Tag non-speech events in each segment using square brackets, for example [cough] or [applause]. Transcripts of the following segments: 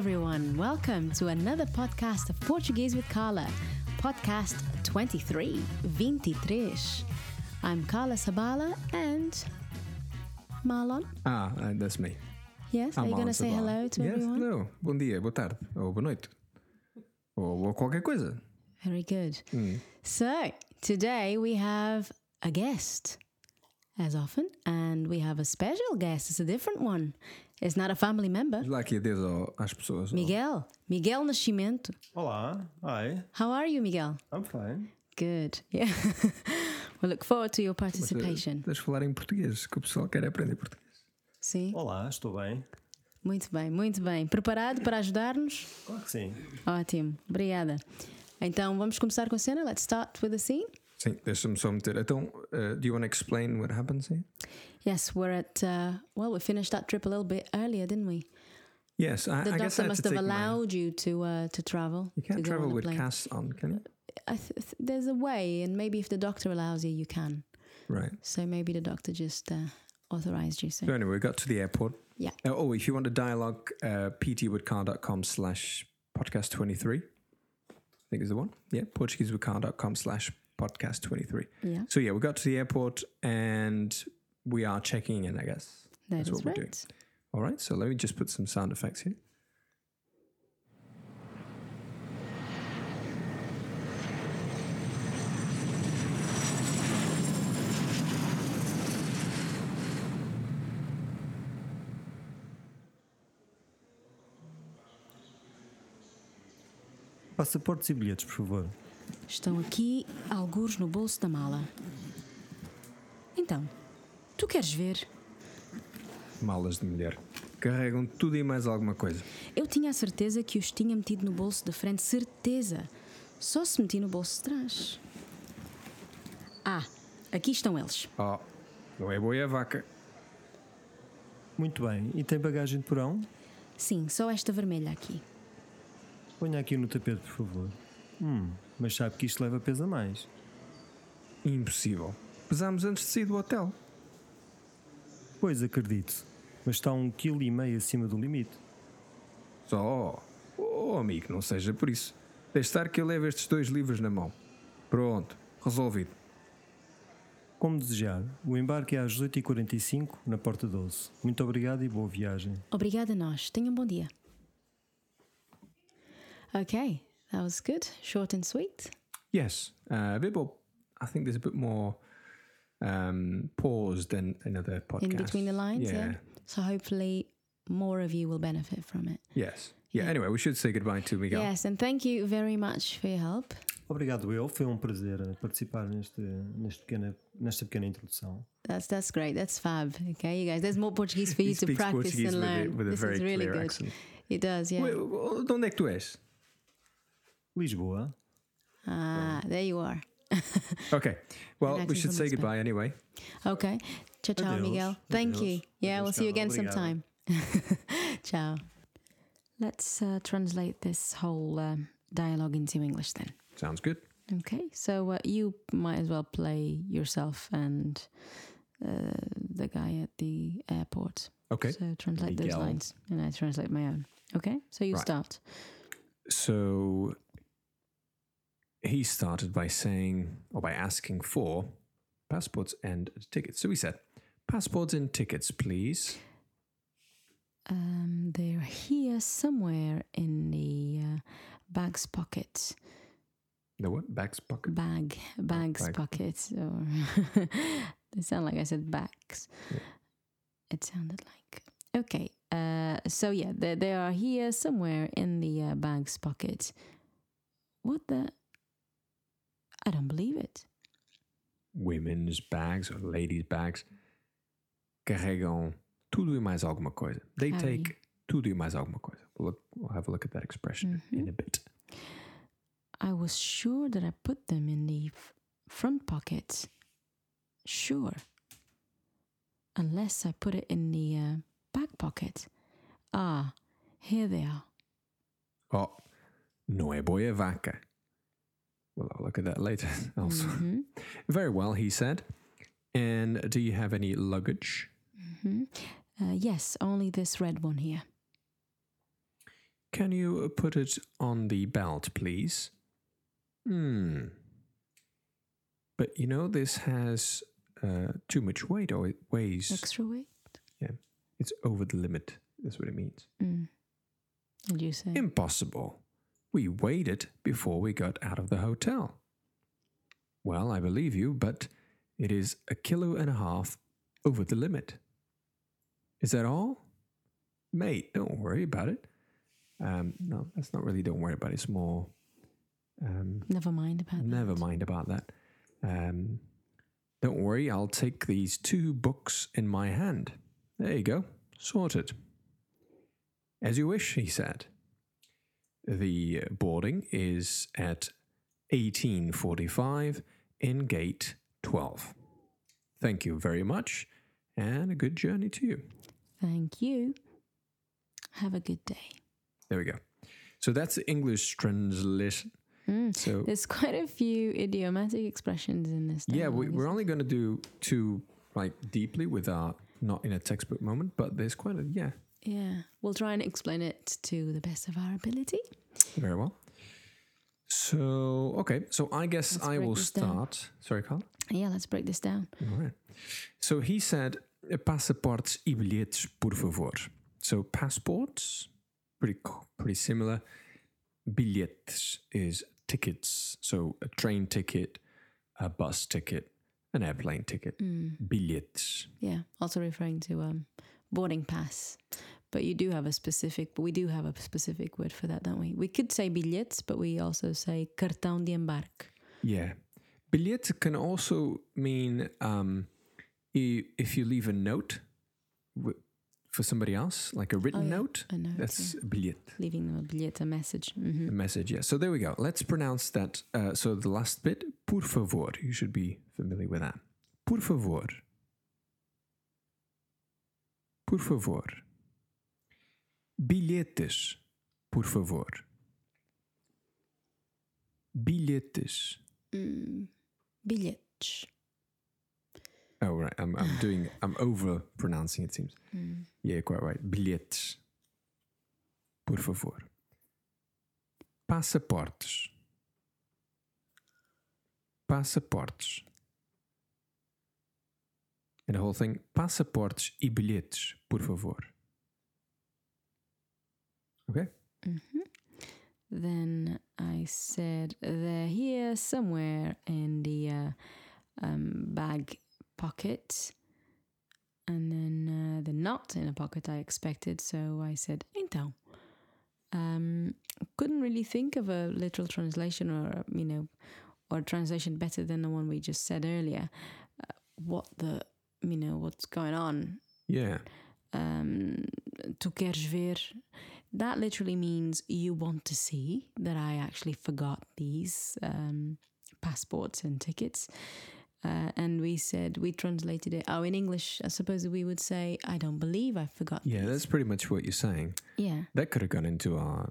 everyone. Welcome to another podcast of Portuguese with Carla, podcast 23, 23. I'm Carla Sabala and Marlon. Ah, uh, that's me. Yes, are I'm you going to say hello to everyone? yes, everyone? hello. Bom dia, boa tarde, ou boa noite. Ou, ou qualquer coisa. Very good. Hmm. So, today we have a guest, as often, and we have a special guest. It's a different one. It's not a family member. Diz lá aqui adeus ao- às pessoas. Miguel. Miguel Nascimento. Olá, hi, How are you, Miguel? I'm fine. Good. Yeah. [laughs] we look forward to your Mas, eh, participation. Deixa falar em português, que o pessoal quer aprender português. Sim. Olá, estou bem. Muito bem, muito bem. Preparado para ajudar-nos? Claro que sim. Ótimo. Obrigada. Então vamos começar com a cena. Let's start with the scene. Sim, deixa-me só meter. Então, uh, do you want to explain what happens here? Yes, we're at. Uh, well, we finished that trip a little bit earlier, didn't we? Yes, I, The I guess doctor I must have take my- allowed you to uh, to travel. You can't travel with casts on, can you? I th- th- there's a way, and maybe if the doctor allows you, you can. Right. So maybe the doctor just uh, authorized you. So So anyway, we got to the airport. Yeah. Oh, if you want to dialogue, uh, ptwithcar.com slash podcast 23. I think is the one. Yeah, portuguesewithcarla.com slash podcast 23. yeah, So yeah, we got to the airport and we are checking in, I guess. that That's is what we're doing. All right, so let me just put some sound effects here. Passaportes e bilhetes, por favor. Estão aqui alguns no bolso da mala. Então, tu queres ver? Malas de mulher. Carregam tudo e mais alguma coisa. Eu tinha a certeza que os tinha metido no bolso da frente, certeza. Só se meti no bolso de trás. Ah, aqui estão eles. Oh, não é boi a vaca. Muito bem. E tem bagagem de porão? Sim, só esta vermelha aqui. Ponha aqui no tapete, por favor. Hum, mas sabe que isto leva peso a mais. Impossível. Pesámos antes de sair do hotel. Pois, acredito. Mas está um quilo e meio acima do limite. Só. Oh, amigo, não seja por isso. Deixe estar que eu levo estes dois livros na mão. Pronto, resolvido. Como desejar. O embarque é às 8h45 na Porta 12. Muito obrigado e boa viagem. Obrigada a nós. Tenham um bom dia. Okay, that was good. Short and sweet. Yes, uh, a bit more. I think there's a bit more um, pause than another podcast. In between the lines, yeah. Yeah. So hopefully more of you will benefit from it. Yes. Yeah. Anyway, we should say goodbye to Miguel. Yes, and thank you very much for your help. Obrigado, eu. Foi um prazer eh, participar neste, neste pequena, nesta pequena introdução. That's that's great. That's fab. Okay, you guys. There's more Portuguese for you to practice Portuguese and with a- learn. with a this very is really clear good. accent. It does, yeah. Wait, wh- de onde é que tu és? Lisboa. ah, there you are. [laughs] Okay. Well, we should say Lisbon. goodbye anyway. Okay. Ciao, ciao, Adeus. Miguel. Thank you. Adeus. Yeah, Adeus, we'll see you again Carla. sometime. [laughs] ciao. Let's uh, translate this whole um, dialogue into English then. Sounds good. Okay, so uh, you might as well play yourself and uh, the guy at the airport. Okay. So translate those lines, and I translate my own. Okay, so you Right. start. So he started by saying, or by asking for passports and tickets. So he said, Passports and tickets, please. Um, they're here somewhere in the uh, bag's pocket. The what? Back's pocket. Bag, bag's bag. pocket. Or [laughs] they sound like I said bags. Yeah. It sounded like. Okay, uh, so yeah, they, they are here somewhere in the uh, bag's pocket. What the? I don't believe it. Women's bags or ladies' bags carregam tudo e mais alguma coisa. They Harry. take tudo e mais alguma coisa. We'll, look, we'll have a look at that expression in a bit. I was sure that I put them in the f- front pocket. Sure. Unless I put it in the uh, back pocket. Ah, here they are. Oh, não é boi a vaca. Well, I'll look at that later [laughs] also. Mhm. Very well, he said. And do you have any luggage? Mhm. Uh, yes, only this red one here. Can you put it on the belt, please? Hmm. But you know, this has uh, too much weight, or it weighs. Extra weight? Yeah. It's over the limit. That's what it means. Mm. And you say? Impossible. We weighed it before we got out of the hotel. Well, I believe you, but it is a kilo and a half over the limit. Is that all? Mate, don't worry about it. Um, no, that's not really don't worry about it. It's more um, Never mind about that. never that. mind about that. Um, don't worry, I'll take these two books in my hand. There you go, sorted. As you wish, he said. The boarding is at 1845 in gate 12. Thank you very much, and a good journey to you. Thank you. Have a good day. There we go. So that's the English translation. Mm. So There's quite a few idiomatic expressions in this. Yeah, we, we're only going to do two like deeply with our not in a textbook moment, but there's quite a yeah? Yeah. We'll try and explain it to the best of our ability. very well. So okay, so I guess Let's I will this down. start. Sorry, Carl. Yeah, let's break this down. All right. So he said, "Passaportes e bilhetes, por favor." So passports, pretty pretty similar. Bilhetes is tickets. So a train ticket, a bus ticket, an airplane ticket. Mm. Yeah, also referring to um, boarding pass. But you do have a specific, but we do have a specific word for that, don't we? We could say bilhetes, but we also say cartão de embarque. Yeah. Billet can also mean um, if you leave a note for somebody else, like a written Oh, yeah. note, A note, that's yeah. billet, leaving them a bilhete, a message. hmm a message. Yeah. So there we go. Let's pronounce that. Uh, so the last bit, por favor. You should be familiar with that. Por favor. Por favor. Bilhetes, por favor. Bilhetes. Mm. Bilhetes. Oh right, I'm I'm doing I'm over pronouncing it seems. Mm. Yeah, quite right. Bilhetes. Por favor. Passaportes. Passaportes. The whole thing, passaportes e bilhetes, por favor. Okay? hmm Then I said they're here somewhere in the uh, um, bag pocket. And then uh, they're not in a pocket I expected, so I said, então. Um, couldn't really think of a literal translation or, you know, or translation better than the one we just said earlier. Uh, what the, you know, what's going on Yeah. um, queres ver. That literally means you want to see that I actually forgot these um, passports and tickets. Uh, and we said, we translated it. Oh, in English, I suppose we would say, I don't believe I forgot. Yeah, these." that's pretty much what you're saying. Yeah. That could have gone into our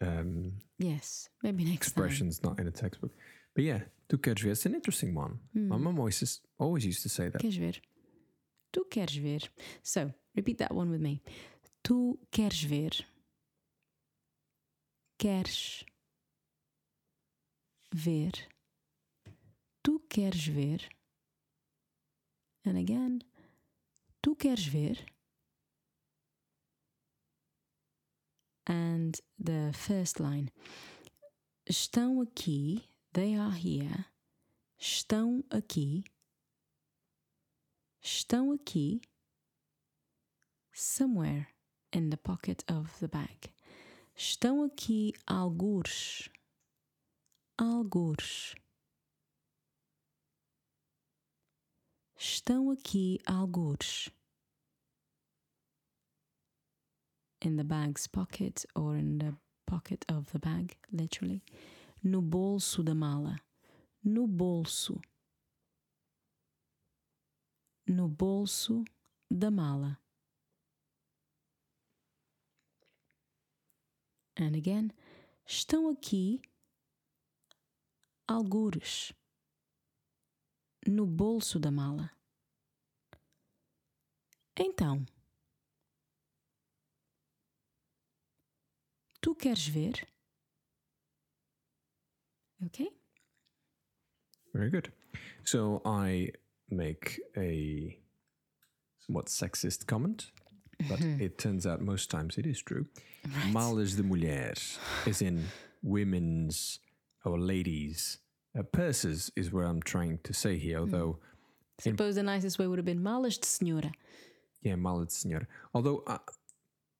um, Yes. Maybe next expressions not in a textbook. But yeah, tu queres ver? It's an interesting one. time. My Hmm. mum always, just- always used to say that. Queres ver? Tu queres ver? So, repeat that one with me. Tu queres ver? Queres ver? Tu queres ver? And again, tu queres ver? And the first line. Estão aqui, they are here. Estão aqui. Estão aqui. Somewhere in the pocket of the bag. Estão aqui algures. Algures. Estão aqui algures. In the bag's pocket or in the pocket of the bag, literally. No bolso da mala. No bolso. No bolso da mala. And again, estão aqui algures no bolso da mala. Então, Tu queres ver? Okay. Very good. So I make a somewhat sexist comment, but it turns out most times it is true. Malas de mulher, as in women's or ladies. Uh, purses is where I'm trying to say here, although, I Suppose the nicest way would have been malas de senhora. yeah, mala de senhora. Although uh,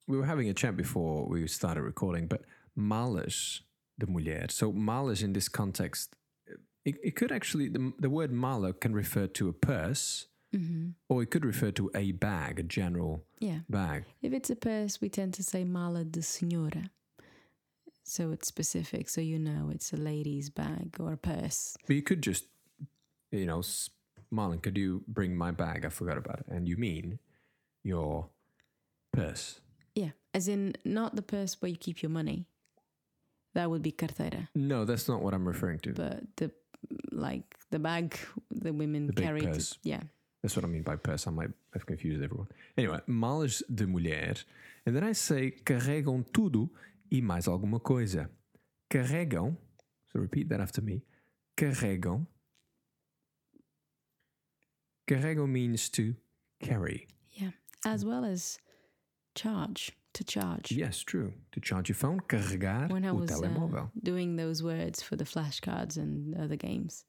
we were having a chat before we started recording, but malas de mulher. So malas in this context, it, it could actually, the, the word mala can refer to a purse, mm-hmm. or it could refer to a bag, a general Yeah. bag. If it's a purse, we tend to say mala de senhora. So it's specific, so you know it's a lady's bag or purse. But you could just, you know, Marlon, could you bring my bag? I forgot about it. And you mean your purse. Yeah, as in not the purse where you keep your money. That would be carteira. No, that's not what I'm referring to. But the like the bag the women The carry. purse. yeah. That's what I mean by purse. I might have confused everyone. Anyway, malas de mulher. And then I say carregam tudo e mais alguma coisa. Carregam. So repeat that after me. Carregam. Carregam means to carry. Yeah. As well as charge. To charge. Yes, true. To charge your phone, carregar when I was uh, doing those words for the flashcards and other games,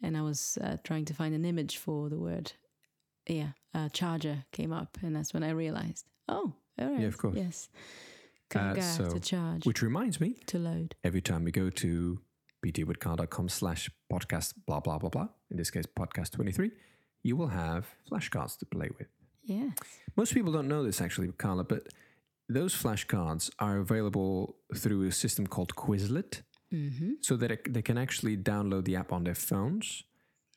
and I was uh, trying to find an image for the word, yeah, uh, charger came up, and that's when I realized, oh, all right, Yeah, of course. yes, Uh, carregar so- to charge, Which reminds me, to load. every time you go to btwithcar.com slash podcast blah blah blah blah, in this case podcast 23, you will have flashcards to play with. Yes, Most people don't know this actually, Carla, but those flashcards are available through a system called Quizlet, mm-hmm. so that it, they can actually download the app on their phones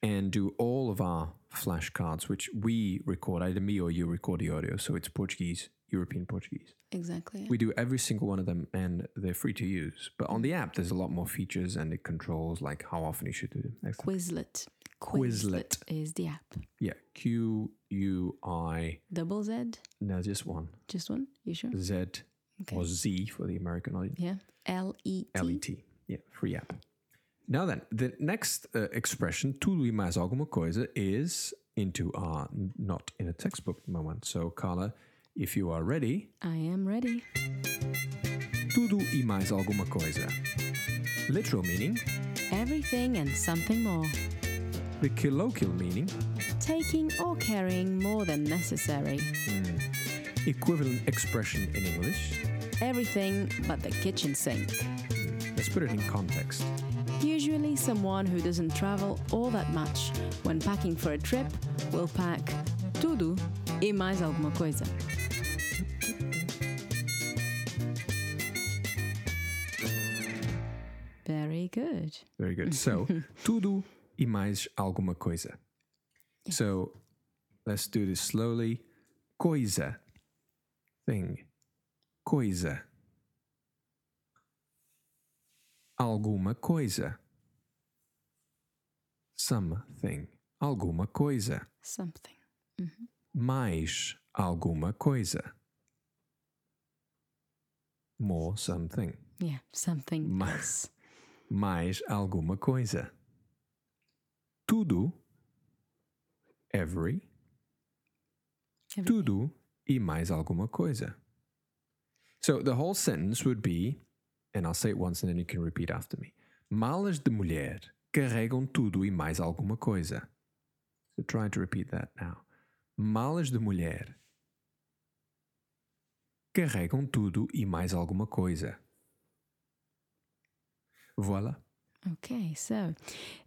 and do all of our flashcards, which we record, either me or you record the audio. So it's Portuguese, European Portuguese. exactly. We do every single one of them and they're free to use. But on the app, there's a lot more features and it controls like how often you should do them. Excellent. Quizlet. Quizlet. is the app. Yeah, Q U I, Double Z, no, just one. just one. You sure? Z Okay. or Z for the American audience. Yeah. L E L E T. T. Yeah, free app. Now then, the next uh, expression, tudo e mais alguma coisa, is into our not in a textbook moment. So, Carla, if you are ready, I am ready. tudo e mais alguma coisa. Literal meaning, Everything and something more. the colloquial meaning, Taking or carrying more than necessary. Hmm. equivalent expression in English. Everything but the kitchen sink. Hmm. Let's put it in context. Usually, someone who doesn't travel all that much when packing for a trip will pack tudo e mais alguma coisa. Very good. Very good. So, [laughs] tudo e mais alguma coisa. So, let's do this slowly. Coisa. Thing. Coisa. Alguma coisa. Something. Alguma coisa. Something. Mm-hmm. Mais alguma coisa. More something. Yeah, something Mais, [laughs] mais alguma coisa. Tudo, every, Everything. tudo e mais alguma coisa. So the whole sentence would be, and I'll say it once and then you can repeat after me. Malas de mulher carregam tudo e mais alguma coisa. So try to repeat that now. Malas de mulher carregam tudo e mais alguma coisa. Voilà. Ok, so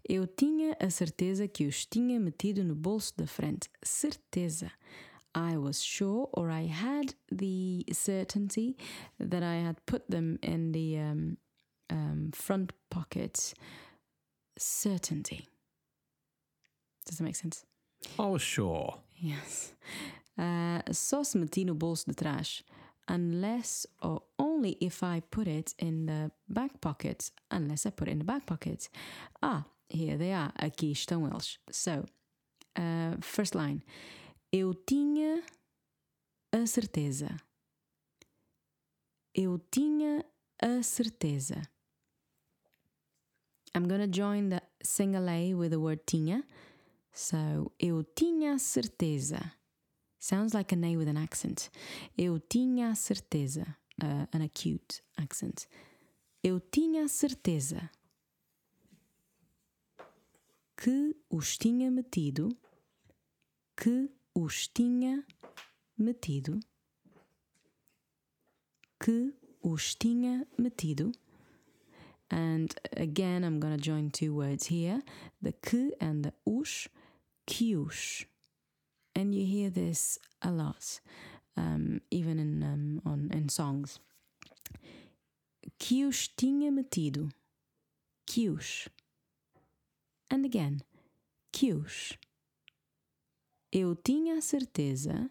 eu tinha a certeza que os tinha metido no bolso da frente. Certeza. I was sure, or I had the certainty that I had put them in the um, um, front pocket. Certainty. Does that make sense? Oh, sure. Yes. Uh, só se meti no bolso de trás. Unless or only if I put it in the back pocket. Unless I put it in the back pocket. Ah, here they are. Aqui estão eles. So, uh, first line. Eu tinha a certeza. Eu tinha a certeza. I'm gonna join the single A with the word tinha. So, eu tinha certeza. Sounds like A with an accent. Eu tinha certeza. Uh, an acute accent. Eu tinha certeza que os tinha metido, que os tinha metido, que os tinha metido. And again, I'm going to join two words here the que and the os, que os. And you hear this a lot, um, even in, um, on, in songs. Que os tinha metido, que os. And again, que os. Eu tinha certeza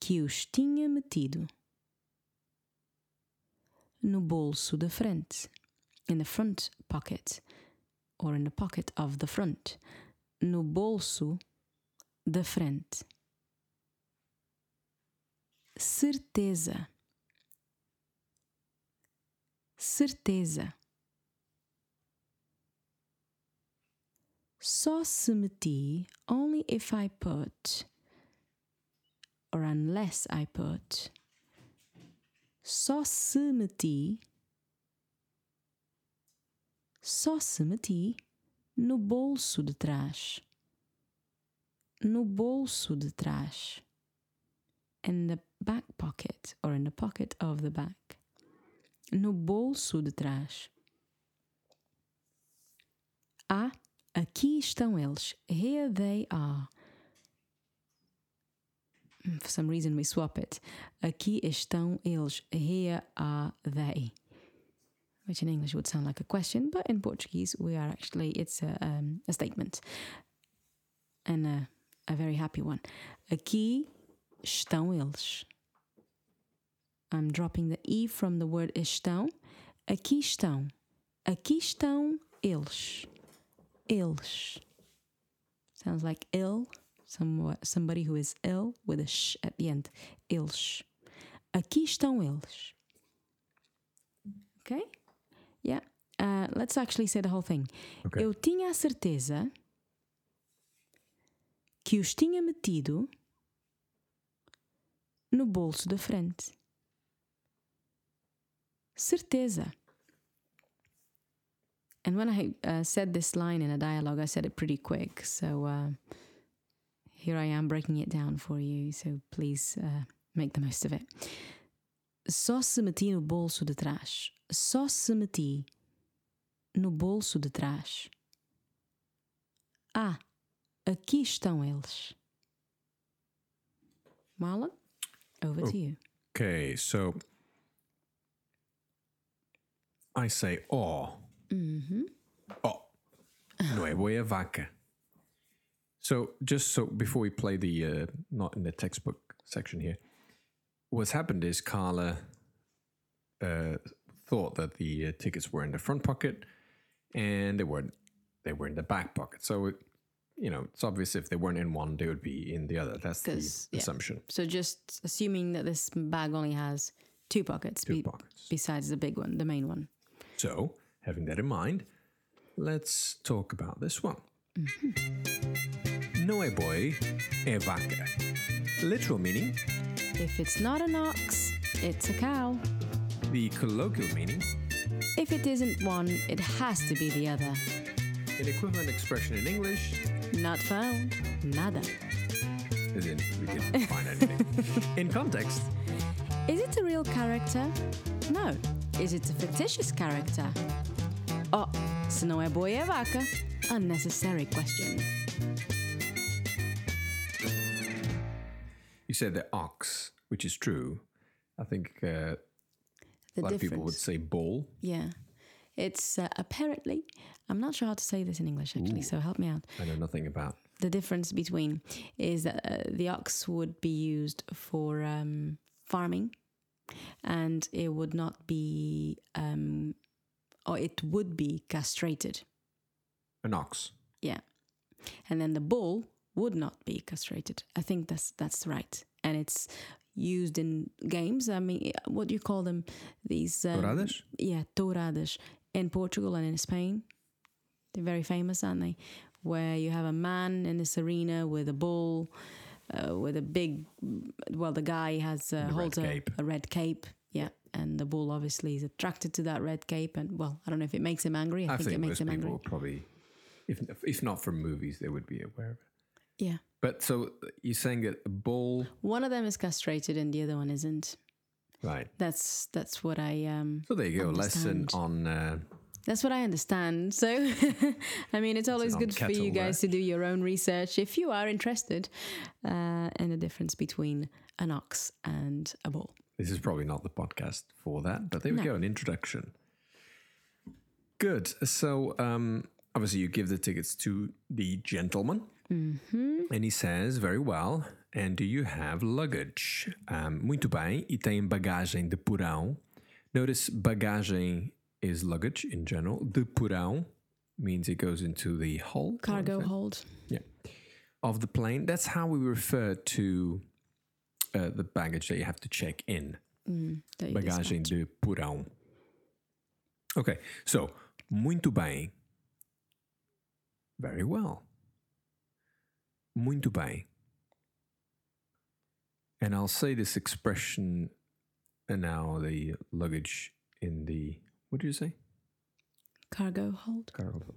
que os tinha metido no bolso da frente, in the front pocket, or in the pocket of the front, no bolso da frente. Certeza. Certeza. Só se meti only if I put, or unless I put. Só se meti, só se meti no bolso de trás. No bolso de trás. In the back pocket, or in the pocket of the back. No bolso de trás. Ah, aqui estão eles. Here they are. For some reason we swap it. Aqui estão eles. Here are they. Which in English would sound like a question, but in Portuguese we are actually it's a, um, a statement, and a, a very happy one. Aqui estão eles. I'm dropping the e from the word estão. Aqui estão. Aqui estão eles. Eles. Sounds like ill. Some, somebody who is ill with a sh at the end. Eles. Aqui estão eles. Okay? Yeah. Uh, let's actually say the whole thing. Okay. Eu tinha a certeza que os tinha metido no bolso da frente. Certeza. And when I uh, said this line in a dialogue, I said it pretty quick. So uh, here I am breaking it down for you. So please uh, make the most of it. Só se meti no bolso de trás. Só se meti no bolso de trás. Ah, aqui estão eles. Marlon, over to you. Okay, so I say oh. Oh. No voy a vaca. So just so before we play the uh, not in the textbook section here, what's happened is Carla uh, thought that the uh, tickets were in the front pocket, and they weren't. They were in the back pocket. So it, you know, it's obvious if they weren't in one, they would be in the other. That's the yeah. assumption. So just assuming that this bag only has two pockets, Two pockets. besides the big one, the main one. So, having that in mind, let's talk about this one. No é boi, é vaca. Literal meaning, If it's not an ox, it's a cow. the colloquial meaning, If it isn't one, it has to be the other. an equivalent expression in English, Not found, nada. as in we didn't find anything. [laughs] in context, Is it a real character? No. Is it a fictitious character? Oh, se não é boi é vaca. Unnecessary question. you said the ox, which is true. I think uh, a The lot of people would say bull. Yeah. It's uh, apparently, I'm not sure how to say this in English actually, so help me out. I know nothing about. The difference between is that uh, the ox would be used for um, farming and it would not be, um, or it would be castrated. An ox. Yeah. And then the bull would not be castrated. I think that's that's right. And it's used in games. I mean, what do you call them? These um, Douradas? yeah, touradas in Portugal and in Spain. They're very famous, aren't they? Where you have a man in this arena with a bull, uh, with a big. Well, the guy has uh, holds a, a red cape. Yeah, and the bull obviously is attracted to that red cape, and well, I don't know if it makes him angry. I, I think, think it makes him angry. probably, if if not from movies, they would be aware of it. Yeah, But so you're saying that a bull, one of them is castrated and the other one isn't. Right? That's that's what I um. So there you go. Lesson on uh, That's what I understand. So, [laughs] I mean, it's always good for you guys to do your own research if you are interested uh, in the difference between an ox and a bull. This is probably not the podcast for that, but there we No. go, an introduction. Good. So, um, obviously, you give the tickets to the gentleman, and he says, very well. And do you have luggage? Um, muito bem. E tem bagagem de porão. Notice bagagem is luggage in general. De porão means it goes into the hold. Cargo hold. Yeah. Of the plane. That's how we refer to uh, the baggage that you have to check in. Mm, Bagagem dispatch. de porão. Okay, so, muito bem. Very well. Muito bem. And I'll say this expression and now the luggage in the, what did you say? Cargo hold. Cargo.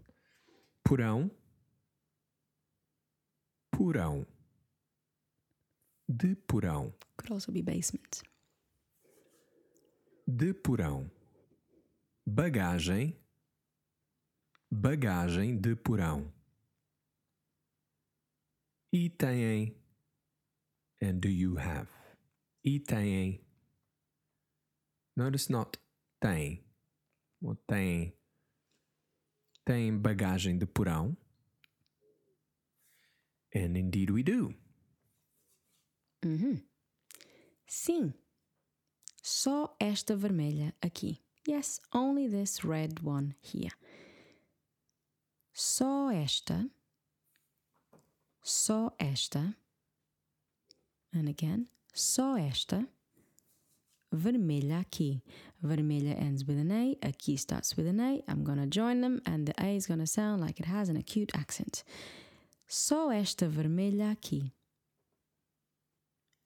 Porão. Porão. De porão. Could also be basement. De porão. Bagagem. Bagagem de porão. E têm. And do you have? E têm. Notice not tem. Ou tem. Tem bagagem de porão. And indeed we do. Uhum. Sim. Só esta vermelha aqui. Yes, only this red one here. Só esta. Só esta. And again, só esta. Vermelha aqui. Vermelha ends with an A. Aqui starts with an A. I'm to join them, and the A is to sound like it has an acute accent. Só esta vermelha aqui.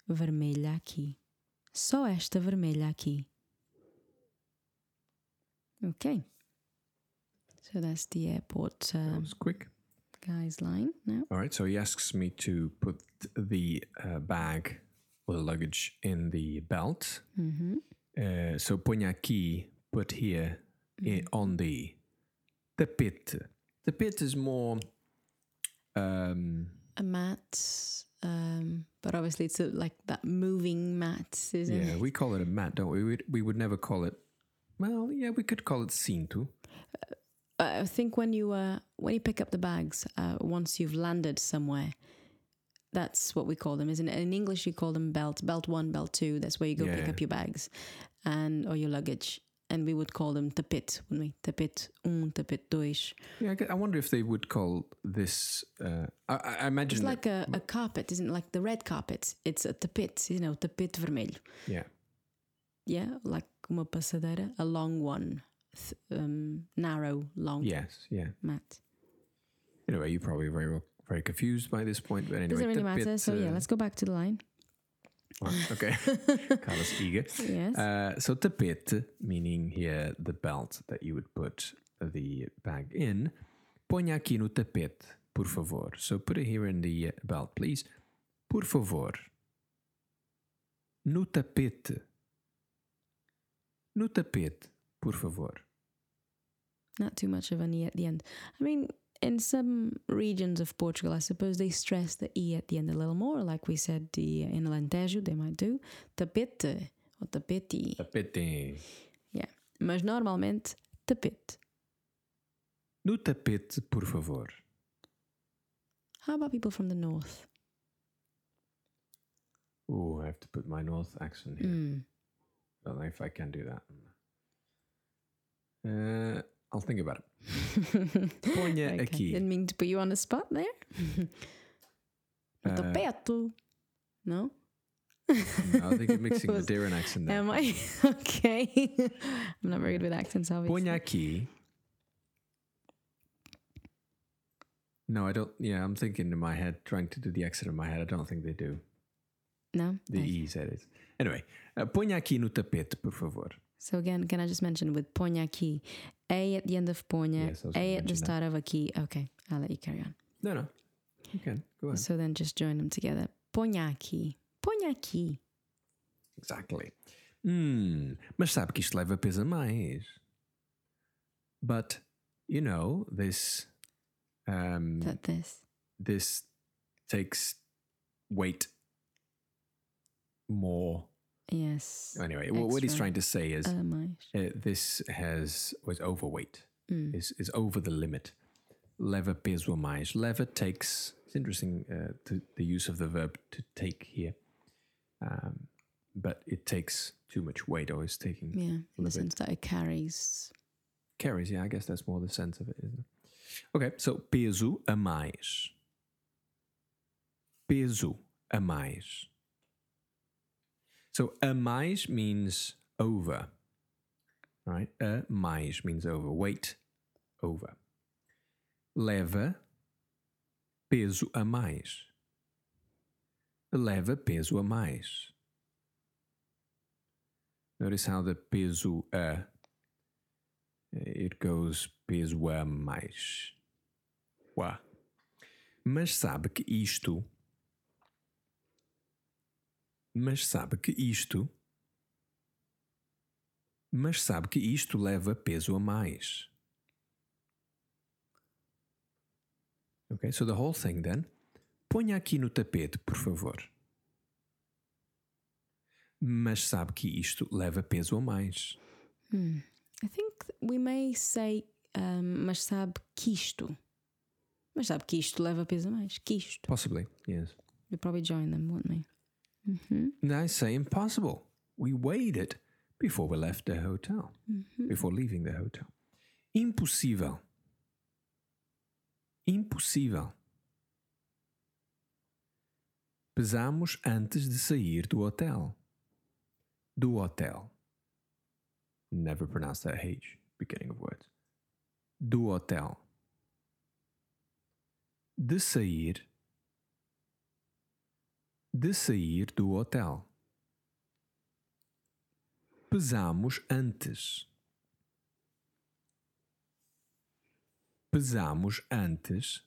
Vermelha aqui. Só esta vermelha aqui. Okay. So that's the airport That um, was quick. Guy's line now. All right, so he asks me to put the uh, bag or the luggage in the belt. Mm-hmm. Uh, so ponha aqui, put here i- on the tapete. Tapete is more. Um, A mat, um, but obviously it's a, like that moving mat, isn't yeah, it? we call it a mat, don't we? we? We would never call it. Well, yeah, we could call it cinto. Uh, I think when you uh, when you pick up the bags, uh, once you've landed somewhere, that's what we call them, isn't it? In English, you call them belt, belt one, belt two. That's where you go pick up your bags, and or your luggage. And we would call them tapete, wouldn't we? Tapete um, tapete dois. Yeah, I wonder if they would call this. Uh, I, I imagine. It's like a, a carpet, isn't it? Like the red carpet. It's a tapete, you know, tapete vermelho. yeah. Yeah, like uma passadeira, a long one, th- um, narrow, long Yes, yeah. mat. Anyway, you're probably very very confused by this point, but anyway. Doesn't really matter. tapete, So yeah, uh, let's go back to the line. Right, okay. [laughs] Carlos eager. Yes. Uh, so tapete, meaning here the belt that you would put the bag in. Ponha aqui no tapete, por favor. So put it here in the belt, please. Por favor. No tapete. No tapete, por favor. Not too much of an E at the end. I mean, in some regions of Portugal, I suppose they stress the E at the end a little more. Like we said, the in Alentejo, they might do tapete or tapete. Tapete. Yeah. Mas normalmente, tapete. No tapete, por favor. How about people from the north? Oh, I have to put my north accent here. Mm. don't know if I can do that. Uh, I'll think about it. [laughs] Ponha Okay. aqui. Didn't mean to put you on the spot there. no Uh. No? No, I think you're mixing [laughs] Was- Madeiran accent there. Am I? [laughs] okay. I'm not very good with accents, obviously. Ponha aqui. No, I don't. Yeah, I'm thinking in my head, trying to do the accent in my head. I don't think they do. No? The Okay. E said it. Anyway, uh, ponha aqui no tapete, por favor. So again, can I just mention with ponha aqui, A at the end of ponha, Yes, I was gonna A at the mention that. start of aqui. Okay, I'll let you carry on. No, no. You can. Go ahead. So then just join them together. Ponha aqui. Ponha aqui. Exactly. Hum, mas sabe que isto leva peso a mais. But, you know, this um, That this. this takes weight more. Yes. Anyway, wh- what he's trying to say is uh, this has was overweight. Mm. Is is over the limit. Leva peso a mais. Leva takes. It's interesting uh, to, the use of the verb to take here, um, but it takes too much weight, or is taking Yeah, in the bit. sense that it carries. carries. Yeah, I guess that's more the sense of it, isn't it? Okay, so peso a mais. Peso a mais. So a mais means over. Right? A mais means over. Weight over. Leva peso a mais. Leva peso a mais. Notice how the peso a it goes peso a mais. Uá. Mas sabe que isto. Mas sabe que isto. Mas sabe que isto leva peso a mais. Okay, so the whole thing then. Ponha aqui no tapete, por favor. Mas sabe que isto leva peso a mais. Hmm. I think th- we may say, um, mas sabe que isto. Mas sabe que isto leva peso a mais. Que isto. Possibly, yes. We'll probably join them, won't we? Mm-hmm. And I say impossible. We weighed it before we left the hotel, Mm-hmm. before leaving the hotel. Impossível. Impossível. Pesamos antes de sair do hotel. Do hotel. Never pronounce that H, beginning of words. Do hotel. De sair. De sair do hotel. Pesamos antes. Pesamos antes.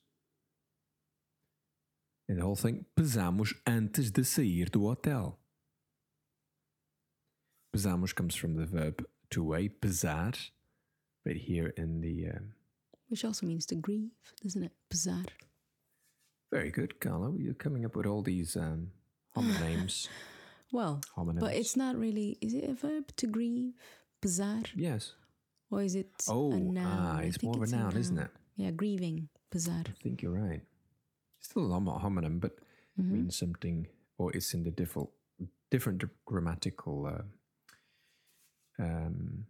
And the whole thing. Pesamos antes de sair do hotel. Pesamos comes from the verb to weigh, pesar. But here in the. Um, Which also means to grieve, doesn't it? Pesar. very good, Carlo. You're coming up with all these um, homonyms. [sighs] Well, homonyms. but it's not really. Is it a verb to grieve? Pesar? Yes. Or is it Oh, a noun? ah, it's more of a noun, isn't it? Yeah, grieving. Pesar. I think you're right. It's still a homonym, but Mhm. means something, or it's in the different, different grammatical. Uh, um,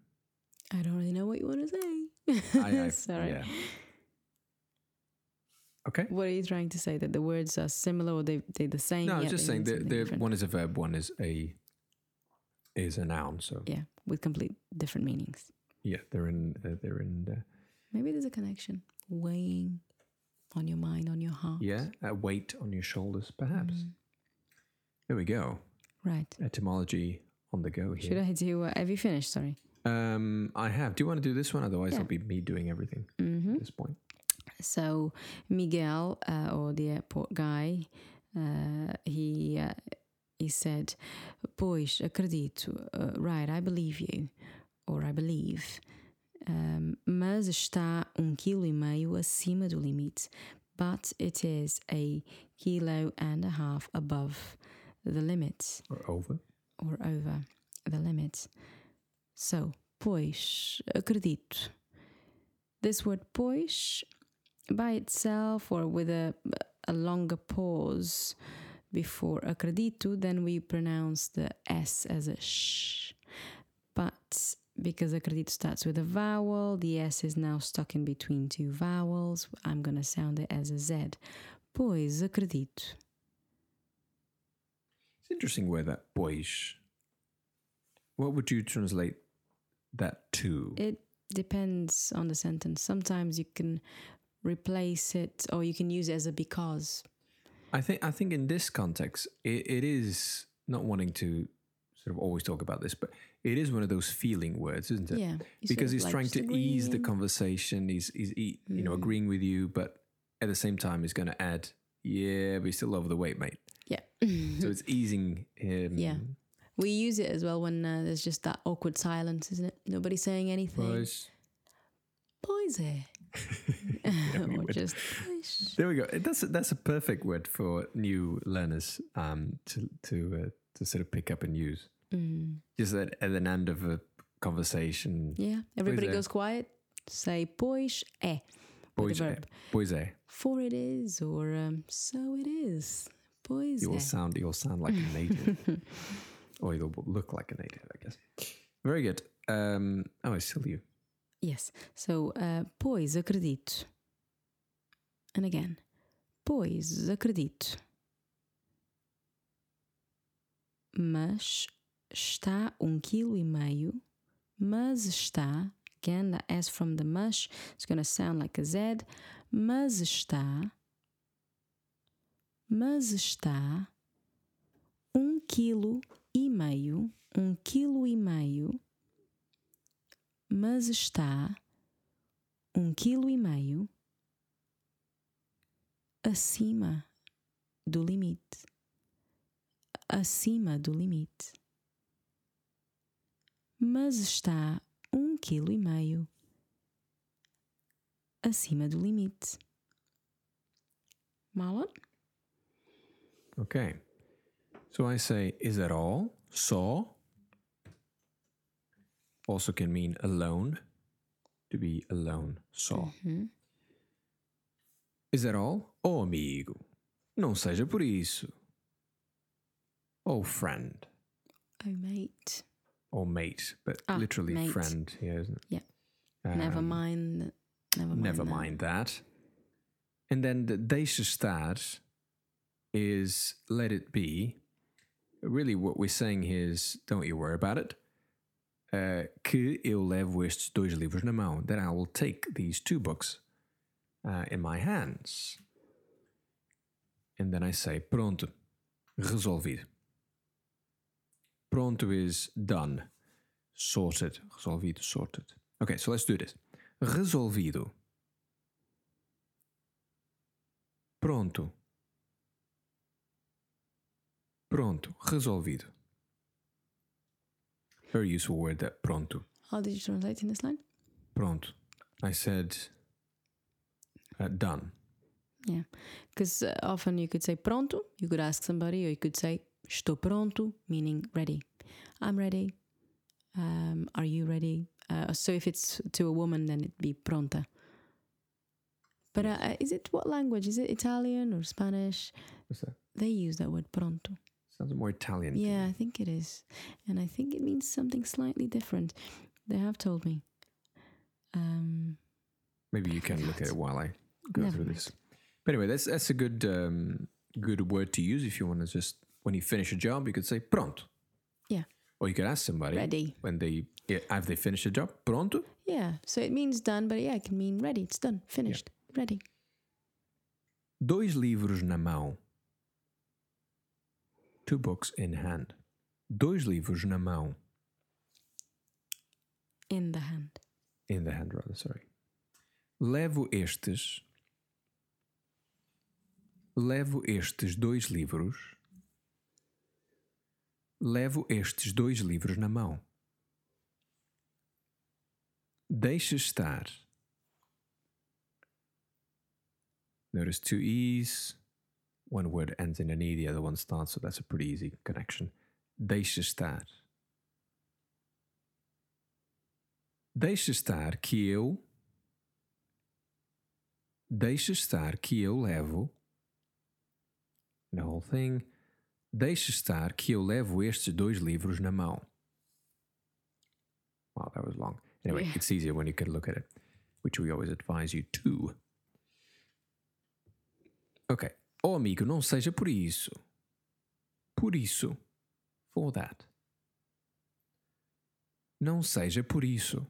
I don't really know what you want to say. I, I, [laughs] Sorry. Yeah. Okay. What are you trying to say? That the words are similar or they they're the same? No, I was just saying that the one is a verb, one is a is a noun. So Yeah, with complete different meanings. yeah, they're in uh, they're in uh, Maybe there's a connection. Weighing on your mind, on your heart. yeah a weight on your shoulders, perhaps. Mm. There we go. Right. Etymology on the go here. Should. I do? Uh, have you finished? Sorry. Um, I have. Do you want to do this one? Otherwise, Yeah. it'll be me doing everything hmm at this point. So Miguel, uh, or the airport guy, uh, he uh, he said, "Pois acredito, uh, right? I believe you, or I believe, um, mas está um quilo e meio acima do limite, but it is a kilo and a half above the limit Or over. or over the limit. So, pois, acredito. This word pois by itself or with a, a longer pause before acredito, then we pronounce the S as a sh. But because acredito starts with a vowel, the S is now stuck in between two vowels. I'm going to sound it as a Z. Pois acredito. It's interesting where that pois. What would you translate that to? It depends on the sentence. Sometimes you can replace it or you can use it as a because. I think I think in this context, it, it is not wanting to sort of always talk about this, but it is one of those feeling words, isn't it? Yeah. because he's like trying to ease the conversation. He's he's he, you know Mm. agreeing with you, but at the same time, he's going to add, "Yeah, but you're still over the weight, mate." Yeah. So it's [laughs] easing him. Yeah. we use it as well when uh, there's just that awkward silence, isn't it? Nobody saying anything. Pois. Pois é. would. just pois. There we go. That's a, that's a perfect word for new learners um, to to uh, to sort of pick up and use. Mm. Just at, at an end of a conversation. Yeah. Everybody é. goes quiet. Say pois é. With Pois é. Pois é. For it is or um, so it is. Pois You will é. sound you'll sound like a [laughs] native, or you'll look like a native, I guess. Very good. Um, oh, I still you. Yes. So, uh, pois acredito. And again. Pois acredito. Mas está um quilo e meio. Mas está. Again, the S from the mush is going to sound like a Z. Mas está. Mas está. Um quilo e meio. Um quilo e meio mas está um quilo e meio acima do limite. Acima do limite. Mas está um quilo e meio acima do limite. Marlon? Okay. So I say, is that all? Só also can mean alone. To be alone. Só. Uhum. Is that all? Oh, amigo. Não seja por isso. Oh, friend. Oh, mate. Or mate, but Ah, literally mate. friend here, isn't it? Yeah. never Um, mind. Never mind. Never that. mind that. And then the deixa estar is let it be. Really, what we're saying here is don't you worry about it. Uh, que eu levo estes dois livros na mão. That I will take these two books uh, in my hands. And then I say pronto, resolvido. Pronto is done, sorted, resolvido, sorted. Okay, so let's do this. Resolvido. Pronto. Pronto. Resolvido. Very useful word that pronto. How did you translate in this line? Pronto. I said uh, done. Yeah, because uh, often you could say pronto, you could ask somebody, or you could say estou pronto, meaning ready. I'm ready. Um, are you ready? Uh, so if it's to a woman, then it'd be pronta. But uh, is it what language? Is it Italian or Spanish? What's that? They use that word pronto. Sounds more Italian. Yeah. I think it is. And I think it means something slightly different. They have told me. Um, Maybe you can look at it while I go Never through mind. this. But anyway, that's that's a good um, good word to use if you want to just when you finish a job, you could say pronto. Yeah. Or you could ask somebody ready. when they yeah, have they finished a job. Pronto. Yeah, so it means done, but yeah, it can mean ready. It's done, finished, ready. Dois livros na mão. Two books in hand. Dois livros na mão. In the hand. In the hand, rather, sorry. Levo estes. Levo estes dois livros. Levo estes dois livros na mão. Deixa estar. Notice two E's. One word ends in an E, the other one starts, so that's a pretty easy connection. Deixa estar. Deixa estar que eu. Deixa estar que eu levo. The whole thing. Deixa estar que eu levo estes dois livros na mão. Wow, that was long. Anyway, Yeah. it's easier when you can look at it, which we always advise you to. Ok. Oh, amigo, não seja por isso. por isso. For that. Não seja por isso.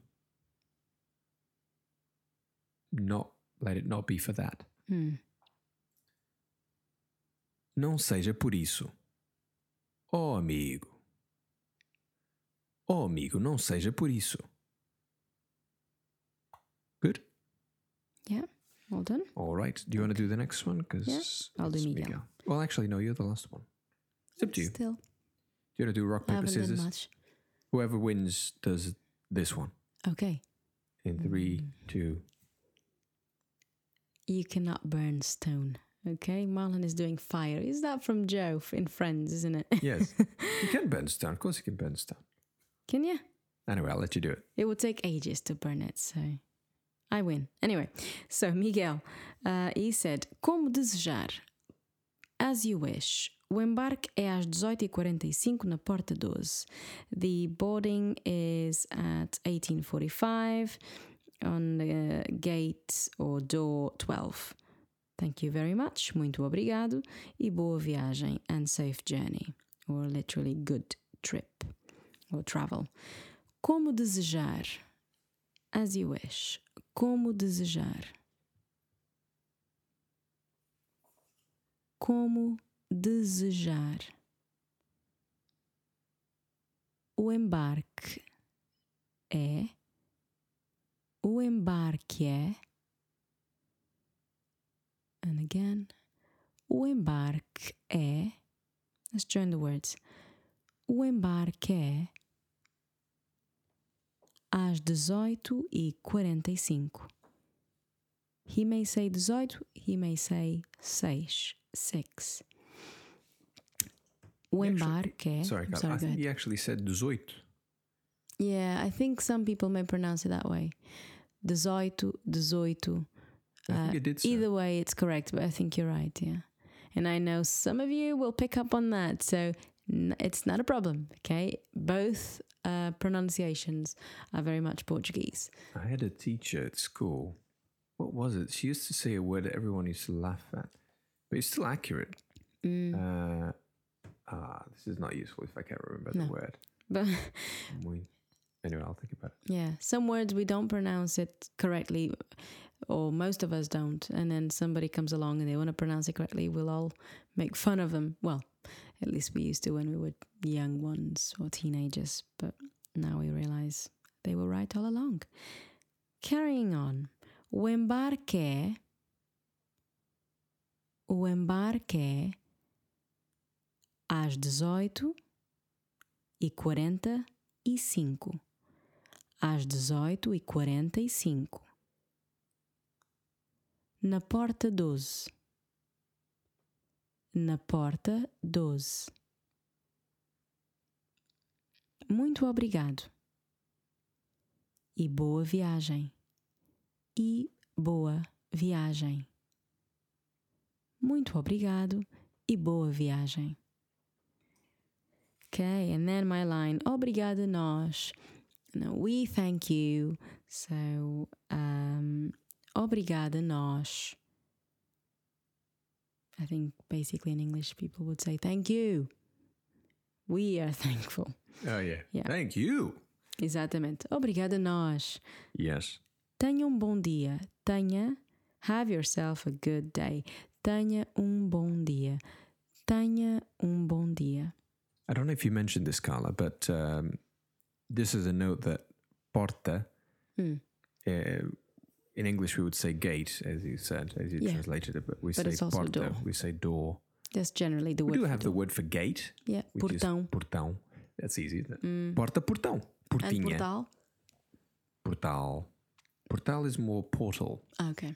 Not let it not be for that. Hmm. Não seja por isso. Oh, amigo. Oh, amigo, não seja por isso. Good? Yeah. Well done. All right. Do you want to do the next one? Because Yeah, I'll do Miguel. Well, actually, no, you're the last one. It's up to you. Still. Do you want to do rock, I paper, scissors? much. Whoever wins does this one. Okay. In three, hmm. two. You cannot burn stone. Okay. Marlon is doing fire. Is that from Joe in Friends, isn't it? [laughs] Yes. you can burn stone. Of course, you can burn stone. Can you? Anyway, I'll let you do it. It will take ages to burn it, so I win. Anyway, so Miguel, uh, he said, como desejar, as you wish. O embarque é às 18h45 na porta 12. The boarding is at 1845 on the gate or door 12. Thank you very much, muito obrigado e boa viagem and safe journey, or literally good trip or travel. Como desejar, as you wish. Como desejar. Como desejar. O embarque é. O embarque é. And again. O embarque é. Let's join the words. O embarque é às 18h45. He may say 18, he may say 6. 6. O embarque. Sorry, sorry, I think ahead. he actually said 18. Yeah, I think some people may pronounce it that way. 18, 18. Uh, did. Either way, it's correct, but I think you're right, yeah. And I know some of you will pick up on that, so it's not a problem, okay? Both uh, pronunciations are very much Portuguese. I had a teacher at school. What was it? She used to say a word that everyone used to laugh at, but it's still accurate. Mm, Uh, ah, this is not useful if I can't remember No. the word. [laughs] but Anyway, I'll think about it. yeah, some words we don't pronounce it correctly, or most of us don't. And then somebody comes along and they want to pronounce it correctly. We'll all make fun of them. Well, at least we used to when we were young ones or teenagers. But now we realize they were right all along. Carrying on. O embarque. O embarque às 18 e 45 às 18 e 45 na porta 12 na porta 12 muito obrigado e boa viagem e boa viagem muito obrigado e boa viagem Okay, and then my line, obrigada nós. We thank you. So, um, obrigada nós. I think basically in English people would say thank you. We are [laughs] thankful. Oh yeah. Yeah. Thank you. Exatamente. Obrigada nós. Yes. Tenha um bom dia. Tenha. Have yourself a good day. Tenha um bom dia. Tenha um bom dia. I don't know if you mentioned this, Carla, but um, this is a note that porta. Uh, in English, we would say gate, as you said, as you Yeah. translated it, but we But say porta. door. We say door. That's generally the We word. do for have the word for gate, Yeah, portão. portão. That's easy. Mm. Porta, portão. And Portinha. portal. Portal. Portal is more portal. Okay.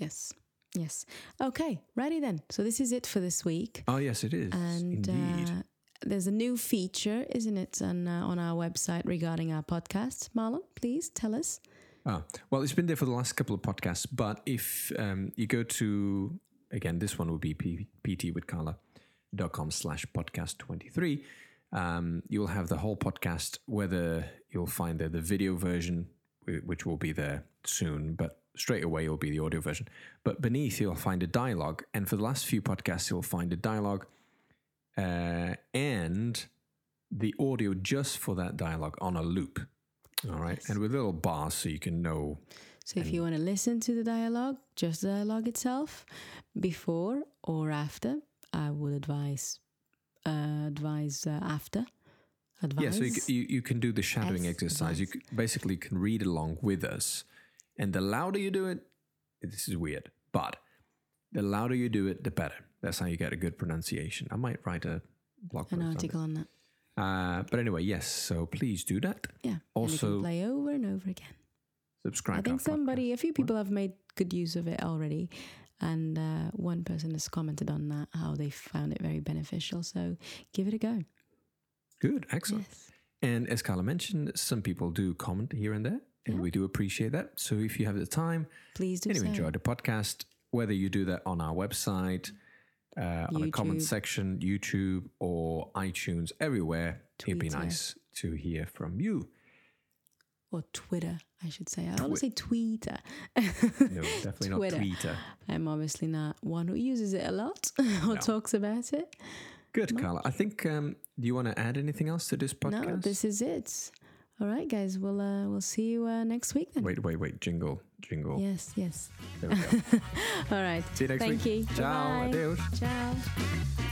Yes. Yes. Okay. Ready then. So this is it for this week. Oh, yes, it is. And Indeed. uh, there's a new feature, isn't it, on uh, on our website regarding our podcast. Marlon, please tell us. Ah, well, it's been there for the last couple of podcasts, but if um, you go to, again, this one will be ptwithcarla.com slash podcast 23, um, you'll have the whole podcast, whether you'll find there the video version, which will be there soon, but straight away you'll be the audio version. But beneath, you'll find a dialogue. And for the last few podcasts, you'll find a dialogue uh, and the audio just for that dialogue on a loop. All right. Yes. And with little bars so you can know. So if you want to listen to the dialogue, just the dialogue itself, before or after, I would advise uh, advise uh, after. Advise. Yeah, so you, you, you can do the shadowing exercise. You advice. c- basically can read along with us. And the louder you do it, this is weird, but the louder you do it, the better. That's how you get a good pronunciation. I might write a blog post an on article on that. Uh, but anyway, yes, so please do that. Yeah. Also- play over and over again. Subscribe I think somebody, podcast. a few people have made good use of it already. And uh, one person has commented on that, how they found it very beneficial. So give it a go. Good, excellent. Yes. And as Carla mentioned, some people do comment here and there, and Yeah. we do appreciate that. So if you have the time Please do and you so. enjoy the podcast, whether you do that on our website, uh, on a comment section, YouTube, or iTunes, everywhere, it'd be nice to hear from you. Or Twitter, I should say. I want to say Twitter. No, definitely not Twitter. Twitter. I'm obviously not one who uses it a lot [laughs] or No. talks about it. Good, Carla. I think. Um, do you want to add anything else to this podcast? No, this is it. All right, guys. We'll uh, we'll see you uh, next week then. Wait, wait, wait. Jingle, jingle. Yes, yes. There we go. [laughs] All right. See you next Thank week. you. Ciao. Bye-bye. Adeus. Ciao.